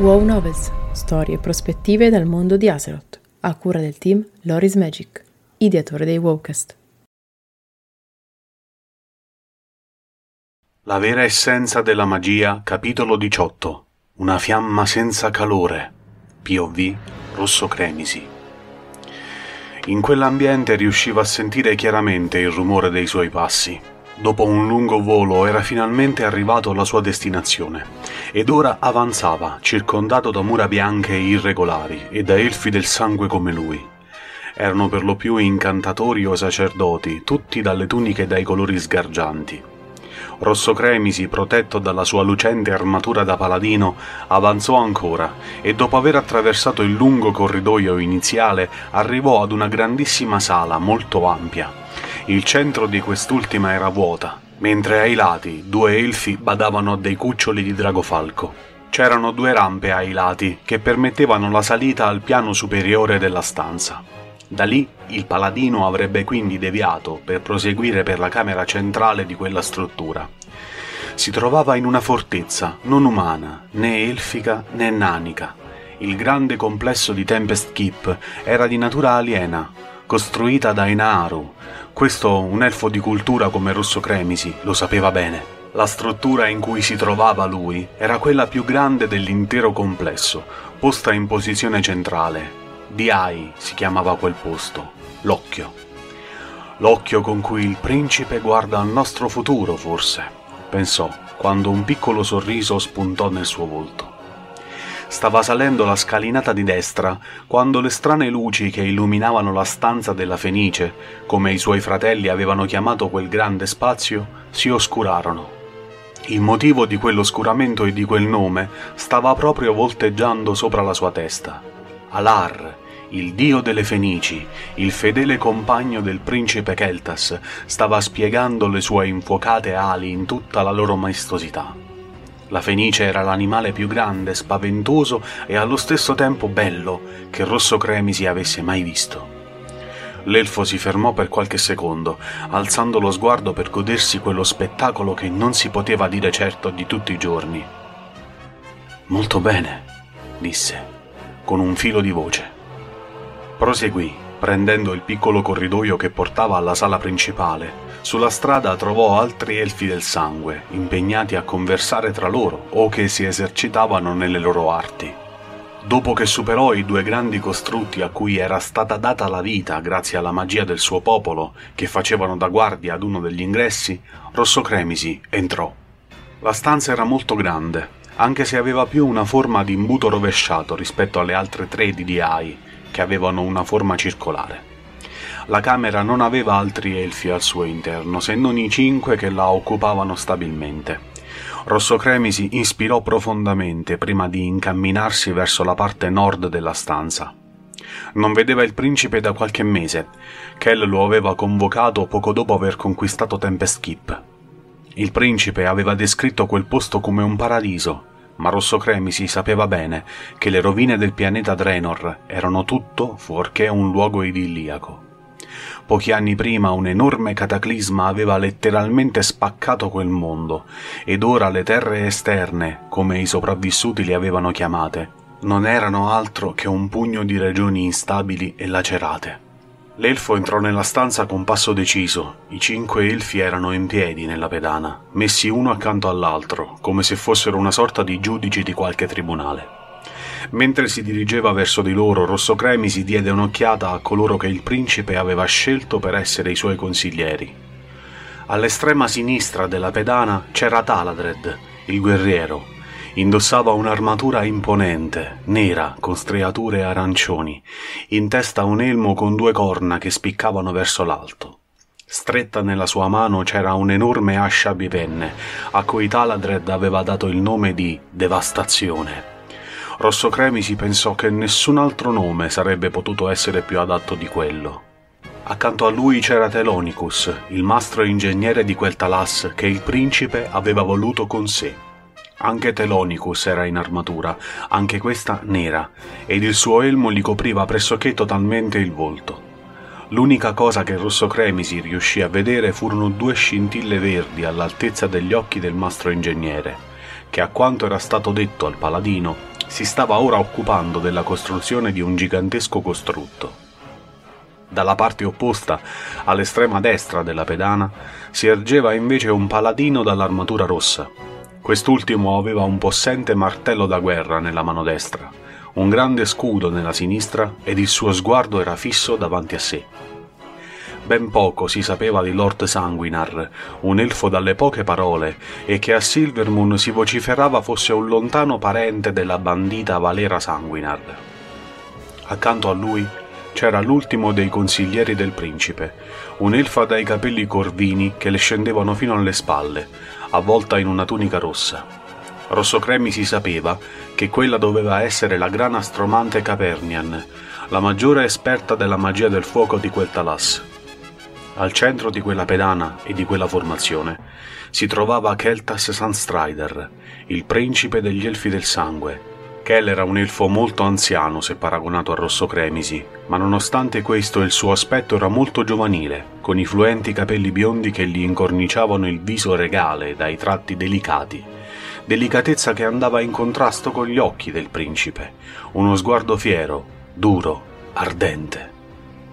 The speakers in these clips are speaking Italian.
Wow Novels, storie e prospettive dal mondo di Azeroth, a cura del team Loris Magic, ideatore dei Wowcast. La vera essenza della magia, capitolo 18. Una fiamma senza calore. POV Rosso Cremisi. In quell'ambiente riusciva a sentire chiaramente il rumore dei suoi passi. Dopo un lungo volo era finalmente arrivato alla sua destinazione ed ora avanzava, circondato da mura bianche e irregolari e da elfi del sangue come lui. Erano per lo più incantatori o sacerdoti, tutti dalle tuniche dai colori sgargianti. Rosso Cremisi, protetto dalla sua lucente armatura da paladino, avanzò ancora e dopo aver attraversato il lungo corridoio iniziale arrivò ad una grandissima sala molto ampia. Il centro di quest'ultima era vuota, mentre ai lati due elfi badavano a dei cuccioli di dragofalco. C'erano due rampe ai lati che permettevano la salita al piano superiore della stanza. Da lì il paladino avrebbe quindi deviato per proseguire per la camera centrale di quella struttura. Si trovava in una fortezza non umana, né elfica né nanica. Il grande complesso di Tempest Keep era di natura aliena, costruita da Inaaru. Questo un elfo di cultura come Rosso Cremisi lo sapeva bene. La struttura in cui si trovava lui era quella più grande dell'intero complesso, posta in posizione centrale, di Ai si chiamava quel posto, l'occhio. L'occhio con cui il principe guarda al nostro futuro, forse, pensò, quando un piccolo sorriso spuntò nel suo volto. Stava salendo la scalinata di destra quando le strane luci che illuminavano la stanza della Fenice, come i suoi fratelli avevano chiamato quel grande spazio, si oscurarono. Il motivo di quell'oscuramento e di quel nome stava proprio volteggiando sopra la sua testa. Alar, il dio delle Fenici, il fedele compagno del principe Keltas, stava spiegando le sue infuocate ali in tutta la loro maestosità. La Fenice era l'animale più grande, spaventoso e allo stesso tempo bello che Rosso Cremisi avesse mai visto. L'elfo si fermò per qualche secondo, alzando lo sguardo per godersi quello spettacolo che non si poteva dire certo di tutti i giorni. Molto bene, disse con un filo di voce. Proseguì, prendendo il piccolo corridoio che portava alla sala principale. Sulla strada trovò altri elfi del sangue, impegnati a conversare tra loro o che si esercitavano nelle loro arti. Dopo che superò i due grandi costrutti a cui era stata data la vita grazie alla magia del suo popolo, che facevano da guardia ad uno degli ingressi, Rosso Cremisi entrò. La stanza era molto grande, anche se aveva più una forma di imbuto rovesciato rispetto alle altre tre di DI, che avevano una forma circolare. La camera non aveva altri elfi al suo interno, se non i cinque che la occupavano stabilmente. Rosso Cremisi inspirò profondamente prima di incamminarsi verso la parte nord della stanza. Non vedeva il principe da qualche mese. Kell lo aveva convocato poco dopo aver conquistato Tempest Keep. Il principe aveva descritto quel posto come un paradiso, ma Rosso Cremisi sapeva bene che le rovine del pianeta Draenor erano tutto fuorché un luogo idilliaco. Pochi anni prima un enorme cataclisma aveva letteralmente spaccato quel mondo, ed ora le terre esterne, come i sopravvissuti le avevano chiamate, non erano altro che un pugno di regioni instabili e lacerate. L'elfo entrò nella stanza con passo deciso. I cinque elfi erano in piedi nella pedana, messi uno accanto all'altro, come se fossero una sorta di giudici di qualche tribunale. Mentre si dirigeva verso di loro, Rosso Cremisi diede un'occhiata a coloro che il principe aveva scelto per essere i suoi consiglieri. All'estrema sinistra della pedana c'era Taladred, il guerriero, Indossava un'armatura imponente, nera, con striature arancioni, in testa un elmo con due corna che spiccavano verso l'alto. Stretta nella sua mano c'era un'enorme ascia bipenne, a cui Taladred aveva dato il nome di Devastazione. Rosso Cremisi pensò che nessun altro nome sarebbe potuto essere più adatto di quello. Accanto a lui c'era Telonicus, il mastro ingegnere di quel Talas che il principe aveva voluto con sé. Anche Telonicus era in armatura, anche questa nera, ed il suo elmo gli copriva pressoché totalmente il volto. L'unica cosa che Rosso Cremisi riuscì a vedere furono due scintille verdi all'altezza degli occhi del mastro ingegnere, che a quanto era stato detto al paladino, si stava ora occupando della costruzione di un gigantesco costrutto. Dalla parte opposta, all'estrema destra della pedana, si ergeva invece un paladino dall'armatura rossa. Quest'ultimo aveva un possente martello da guerra nella mano destra, un grande scudo nella sinistra ed il suo sguardo era fisso davanti a sé. Ben poco si sapeva di Lord Sanguinar, un elfo dalle poche parole, e che a Silvermoon si vociferava fosse un lontano parente della bandita Valera Sanguinar. Accanto a lui c'era l'ultimo dei consiglieri del principe, un'elfa dai capelli corvini che le scendevano fino alle spalle, avvolta in una tunica rossa. Rossocremi si sapeva che quella doveva essere la gran astromante Capernian, la maggiore esperta della magia del fuoco di quel Talas. Al centro di quella pedana e di quella formazione si trovava Keltas Sunstrider, il principe degli Elfi del Sangue. Kel era un elfo molto anziano se paragonato a Rosso Cremisi, ma nonostante questo il suo aspetto era molto giovanile, con i fluenti capelli biondi che gli incorniciavano il viso regale dai tratti delicati, delicatezza che andava in contrasto con gli occhi del principe, uno sguardo fiero, duro, ardente.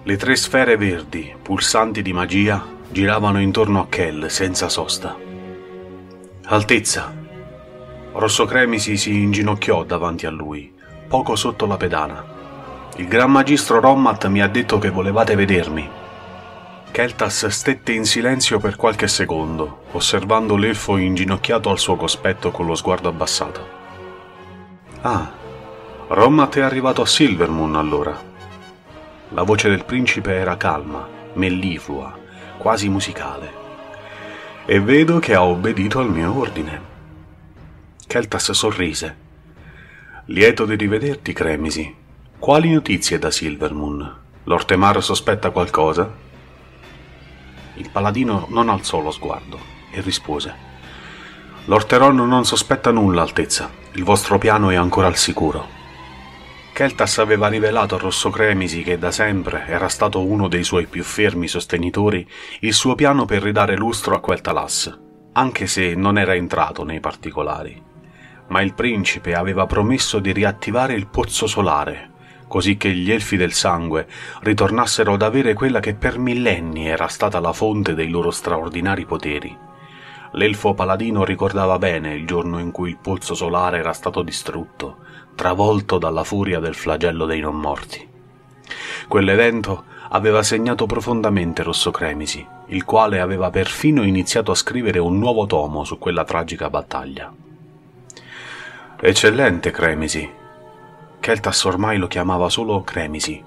Le tre sfere verdi, pulsanti di magia, giravano intorno a Kell senza sosta. Altezza. Rosso Cremisi si inginocchiò davanti a lui, poco sotto la pedana. Il gran magistro Rommat mi ha detto che volevate vedermi. Keltas stette in silenzio per qualche secondo, osservando l'elfo inginocchiato al suo cospetto con lo sguardo abbassato. Ah, Rommat è arrivato a Silvermoon allora. La voce del principe era calma, melliflua, quasi musicale. E vedo che ha obbedito al mio ordine. Keltas sorrise. Lieto di rivederti, Cremisi. Quali notizie da Silvermoon? L'Ortemar sospetta qualcosa? Il paladino non alzò lo sguardo e rispose. L'Orteron non sospetta nulla, Altezza. Il vostro piano è ancora al sicuro. Keltas aveva rivelato a Rosso Cremisi, che da sempre era stato uno dei suoi più fermi sostenitori, il suo piano per ridare lustro a quel Talas, anche se non era entrato nei particolari. Ma il principe aveva promesso di riattivare il pozzo solare, così che gli elfi del sangue ritornassero ad avere quella che per millenni era stata la fonte dei loro straordinari poteri. L'elfo paladino ricordava bene il giorno in cui il pozzo solare era stato distrutto travolto dalla furia del flagello dei non morti. Quell'evento aveva segnato profondamente Rosso Cremisi, il quale aveva perfino iniziato a scrivere un nuovo tomo su quella tragica battaglia. Eccellente Cremisi. Keltas ormai lo chiamava solo Cremisi.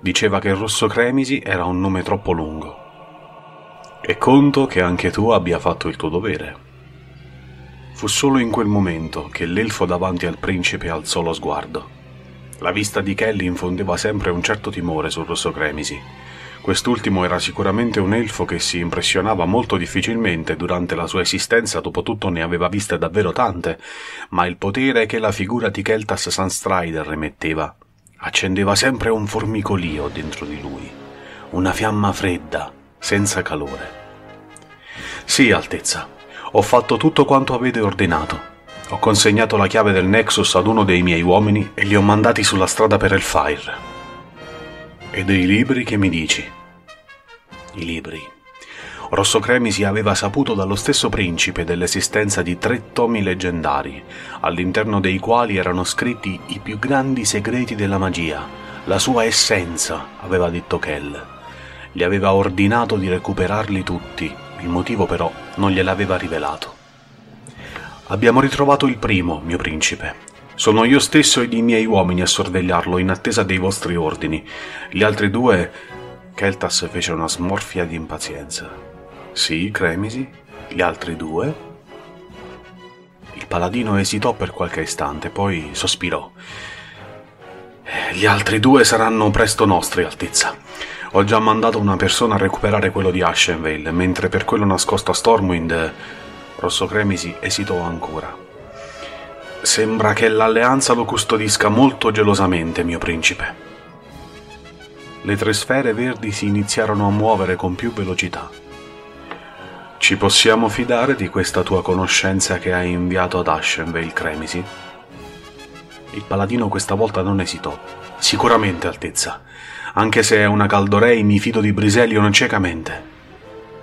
Diceva che Rosso Cremisi era un nome troppo lungo. E conto che anche tu abbia fatto il tuo dovere. Fu solo in quel momento che l'elfo davanti al principe alzò lo sguardo. La vista di Kelly infondeva sempre un certo timore sul rosso Cremisi. Quest'ultimo era sicuramente un elfo che si impressionava molto difficilmente durante la sua esistenza, dopotutto ne aveva viste davvero tante, ma il potere che la figura di Keltas Sunstrider emetteva accendeva sempre un formicolio dentro di lui, una fiamma fredda, senza calore. Sì, Altezza, ho fatto tutto quanto avete ordinato. Ho consegnato la chiave del Nexus ad uno dei miei uomini e li ho mandati sulla strada per Hellfire. E dei libri che mi dici? I libri. Rosso Cremisi aveva saputo dallo stesso principe dell'esistenza di tre tomi leggendari, all'interno dei quali erano scritti i più grandi segreti della magia, la sua essenza, aveva detto Kell. Gli aveva ordinato di recuperarli tutti il motivo però non gliel'aveva rivelato. Abbiamo ritrovato il primo, mio principe. Sono io stesso ed i miei uomini a sorvegliarlo in attesa dei vostri ordini. Gli altri due... Keltas fece una smorfia di impazienza. Sì, Cremisi? Gli altri due? Il paladino esitò per qualche istante, poi sospirò. Gli altri due saranno presto nostri, Altezza. Ho già mandato una persona a recuperare quello di Ashenvale, mentre per quello nascosto a Stormwind Rosso Cremisi esitò ancora. Sembra che l'alleanza lo custodisca molto gelosamente, mio principe. Le tre sfere verdi si iniziarono a muovere con più velocità. Ci possiamo fidare di questa tua conoscenza che hai inviato ad Ashenvale Cremisi? Il paladino questa volta non esitò. Sicuramente, Altezza. Anche se è una Caldorei, mi fido di Briselion ciecamente.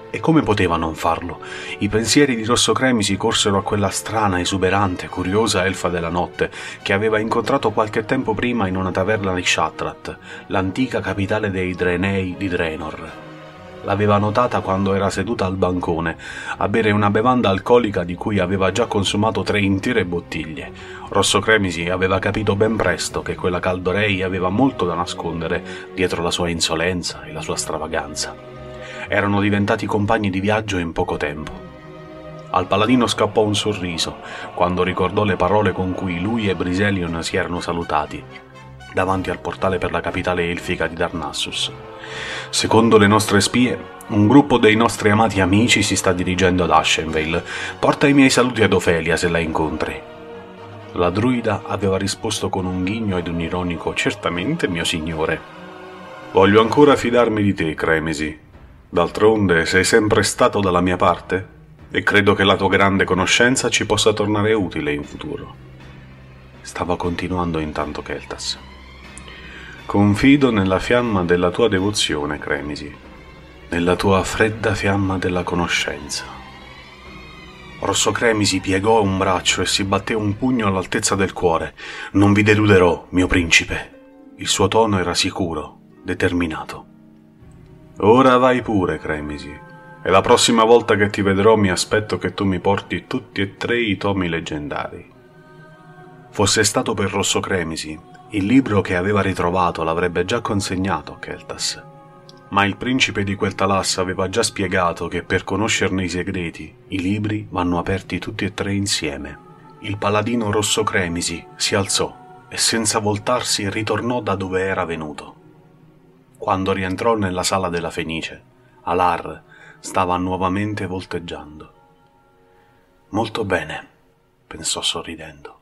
E come poteva non farlo? I pensieri di Rosso Cremisi corsero a quella strana, esuberante, curiosa elfa della notte che aveva incontrato qualche tempo prima in una taverna di Shatrat, l'antica capitale dei Drenei di Drenor. L'aveva notata quando era seduta al bancone a bere una bevanda alcolica di cui aveva già consumato tre intere bottiglie. Rosso Cremisi aveva capito ben presto che quella Caldorei aveva molto da nascondere dietro la sua insolenza e la sua stravaganza erano diventati compagni di viaggio in poco tempo. Al paladino scappò un sorriso quando ricordò le parole con cui lui e Briselion si erano salutati davanti al portale per la capitale elfica di Darnassus. Secondo le nostre spie, un gruppo dei nostri amati amici si sta dirigendo ad Ashenvale. Porta i miei saluti ad Ofelia se la incontri. La druida aveva risposto con un ghigno ed un ironico certamente, mio signore. Voglio ancora fidarmi di te, Cremesi, D'altronde sei sempre stato dalla mia parte e credo che la tua grande conoscenza ci possa tornare utile in futuro. Stava continuando intanto Keltas. Confido nella fiamma della tua devozione, Cremisi, nella tua fredda fiamma della conoscenza. Rosso Cremisi piegò un braccio e si batté un pugno all'altezza del cuore. Non vi deluderò, mio principe. Il suo tono era sicuro, determinato. Ora vai pure, Cremisi, e la prossima volta che ti vedrò mi aspetto che tu mi porti tutti e tre i tomi leggendari. Fosse stato per Rosso Cremisi, il libro che aveva ritrovato l'avrebbe già consegnato a Keltas. Ma il principe di quel Talas aveva già spiegato che per conoscerne i segreti, i libri vanno aperti tutti e tre insieme. Il paladino Rosso Cremisi si alzò e senza voltarsi ritornò da dove era venuto. Quando rientrò nella sala della Fenice, Alar stava nuovamente volteggiando. Molto bene, pensò sorridendo.